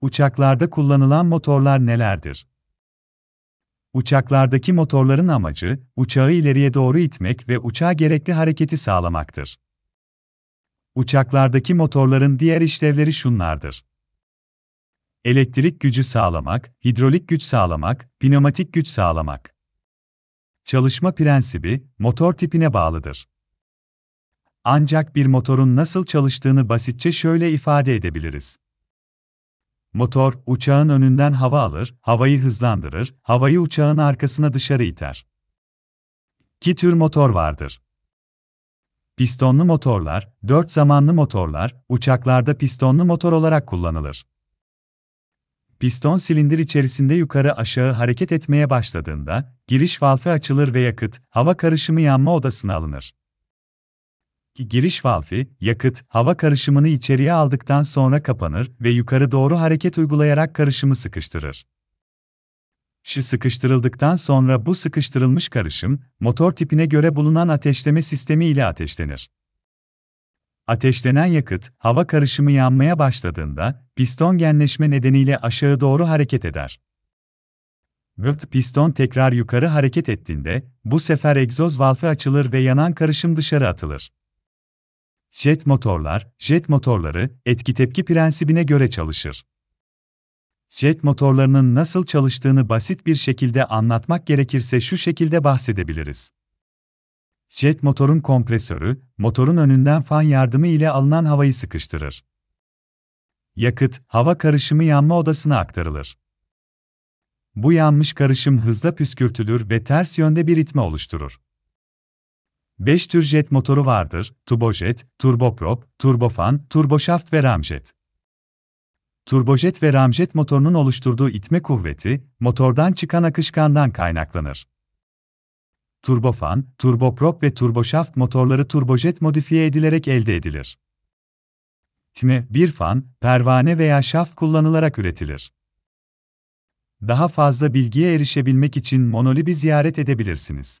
uçaklarda kullanılan motorlar nelerdir? Uçaklardaki motorların amacı, uçağı ileriye doğru itmek ve uçağa gerekli hareketi sağlamaktır. Uçaklardaki motorların diğer işlevleri şunlardır. Elektrik gücü sağlamak, hidrolik güç sağlamak, pneumatik güç sağlamak. Çalışma prensibi, motor tipine bağlıdır. Ancak bir motorun nasıl çalıştığını basitçe şöyle ifade edebiliriz. Motor, uçağın önünden hava alır, havayı hızlandırır, havayı uçağın arkasına dışarı iter. İki tür motor vardır. Pistonlu motorlar, dört zamanlı motorlar, uçaklarda pistonlu motor olarak kullanılır. Piston silindir içerisinde yukarı aşağı hareket etmeye başladığında, giriş valfi açılır ve yakıt, hava karışımı yanma odasına alınır. Giriş valfi, yakıt, hava karışımını içeriye aldıktan sonra kapanır ve yukarı doğru hareket uygulayarak karışımı sıkıştırır. Şu sıkıştırıldıktan sonra bu sıkıştırılmış karışım, motor tipine göre bulunan ateşleme sistemi ile ateşlenir. Ateşlenen yakıt, hava karışımı yanmaya başladığında, piston genleşme nedeniyle aşağı doğru hareket eder. Vırt piston tekrar yukarı hareket ettiğinde, bu sefer egzoz valfi açılır ve yanan karışım dışarı atılır. Jet motorlar, jet motorları, etki tepki prensibine göre çalışır. Jet motorlarının nasıl çalıştığını basit bir şekilde anlatmak gerekirse şu şekilde bahsedebiliriz. Jet motorun kompresörü, motorun önünden fan yardımı ile alınan havayı sıkıştırır. Yakıt, hava karışımı yanma odasına aktarılır. Bu yanmış karışım hızla püskürtülür ve ters yönde bir itme oluşturur. 5 tür jet motoru vardır: turbojet, turboprop, turbofan, turboşaft ve ramjet. Turbojet ve ramjet motorunun oluşturduğu itme kuvveti, motordan çıkan akışkandan kaynaklanır. Turbofan, turboprop ve turboşaft motorları turbojet modifiye edilerek elde edilir. İtme, bir fan, pervane veya şaft kullanılarak üretilir. Daha fazla bilgiye erişebilmek için Monolib'i ziyaret edebilirsiniz.